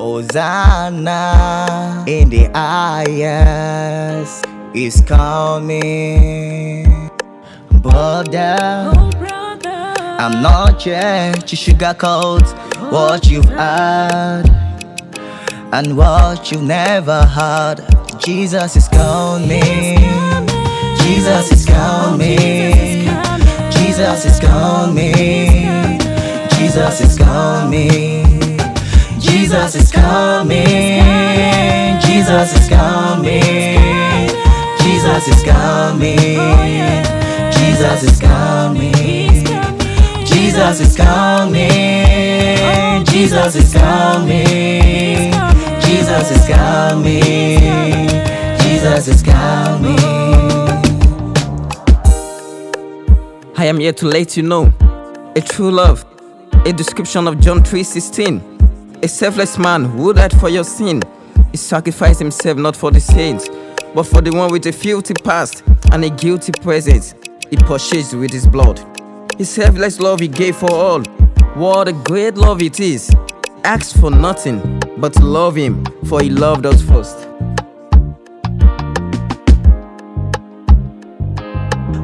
Hosanna in the highest is coming. Brother, Oh, brother. I'm not here to sugarcoat what you've heard and what you've never heard. Jesus is coming. Jesus is coming. Jesus is coming. Jesus is coming. Jesus is coming. Jesus is coming. Jesus is coming. Jesus is coming. Jesus is coming. Jesus is coming. Jesus is coming. I am here to let you know a true love, a description of John 3:16. A selfless man who died for your sin. He sacrificed himself not for the saints, but for the one with a filthy past and a guilty present. He purchased with his blood. His selfless love he gave for all. What a great love it is. Ask for nothing, but to love him, for he loved us first.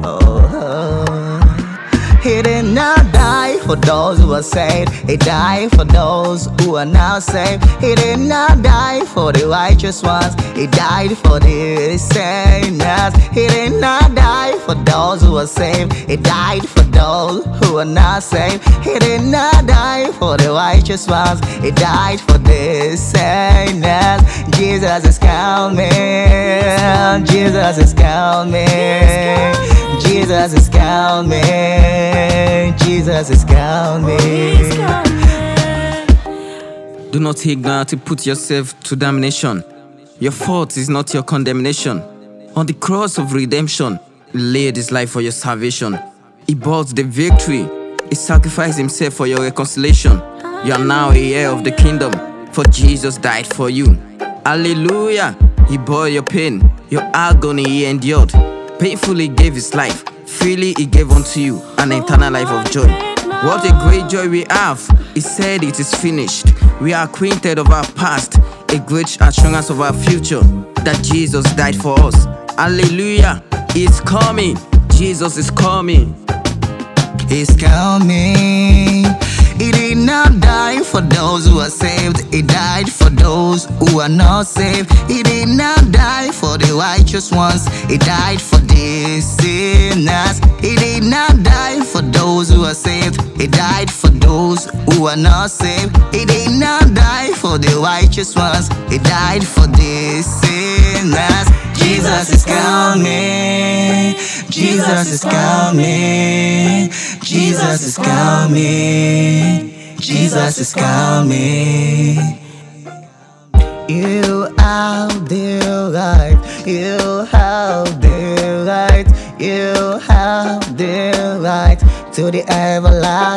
Oh, he did not die for those who are saved. He died for those who are now saved. He did not die for the righteous ones. He died for the sinners. He did not die for those who are saved. He died for those who are not saved. He did not die for the righteous ones. He died for the sinners. Jesus is coming. Jesus is coming. Jesus is coming. Jesus is coming. Do not ignore to put yourself to damnation. Your fault is not your condemnation. On the cross of redemption, He laid his life for your salvation. He bought the victory. He sacrificed himself for your reconciliation. You are now a heir of the kingdom, for Jesus died for you. Hallelujah! He bore your pain, your agony he endured. Painfully gave his life, freely he gave unto you an eternal life of joy. What a great joy we have! He said it is finished. We are acquainted of our past, a great assurance of our future that Jesus died for us. Hallelujah! He's coming. Jesus is coming. He's coming. He did not die for those who are saved. He died for those who are not saved. He did not die for the righteous ones. He died for sinners. He did not die for those who are saved. He died for those who are not saved. He did not die for the righteous ones. He died for the sinners. Jesus is coming. Jesus is coming. Jesus is coming. Jesus is coming. You have the right. You have the. You have the right to the everlasting.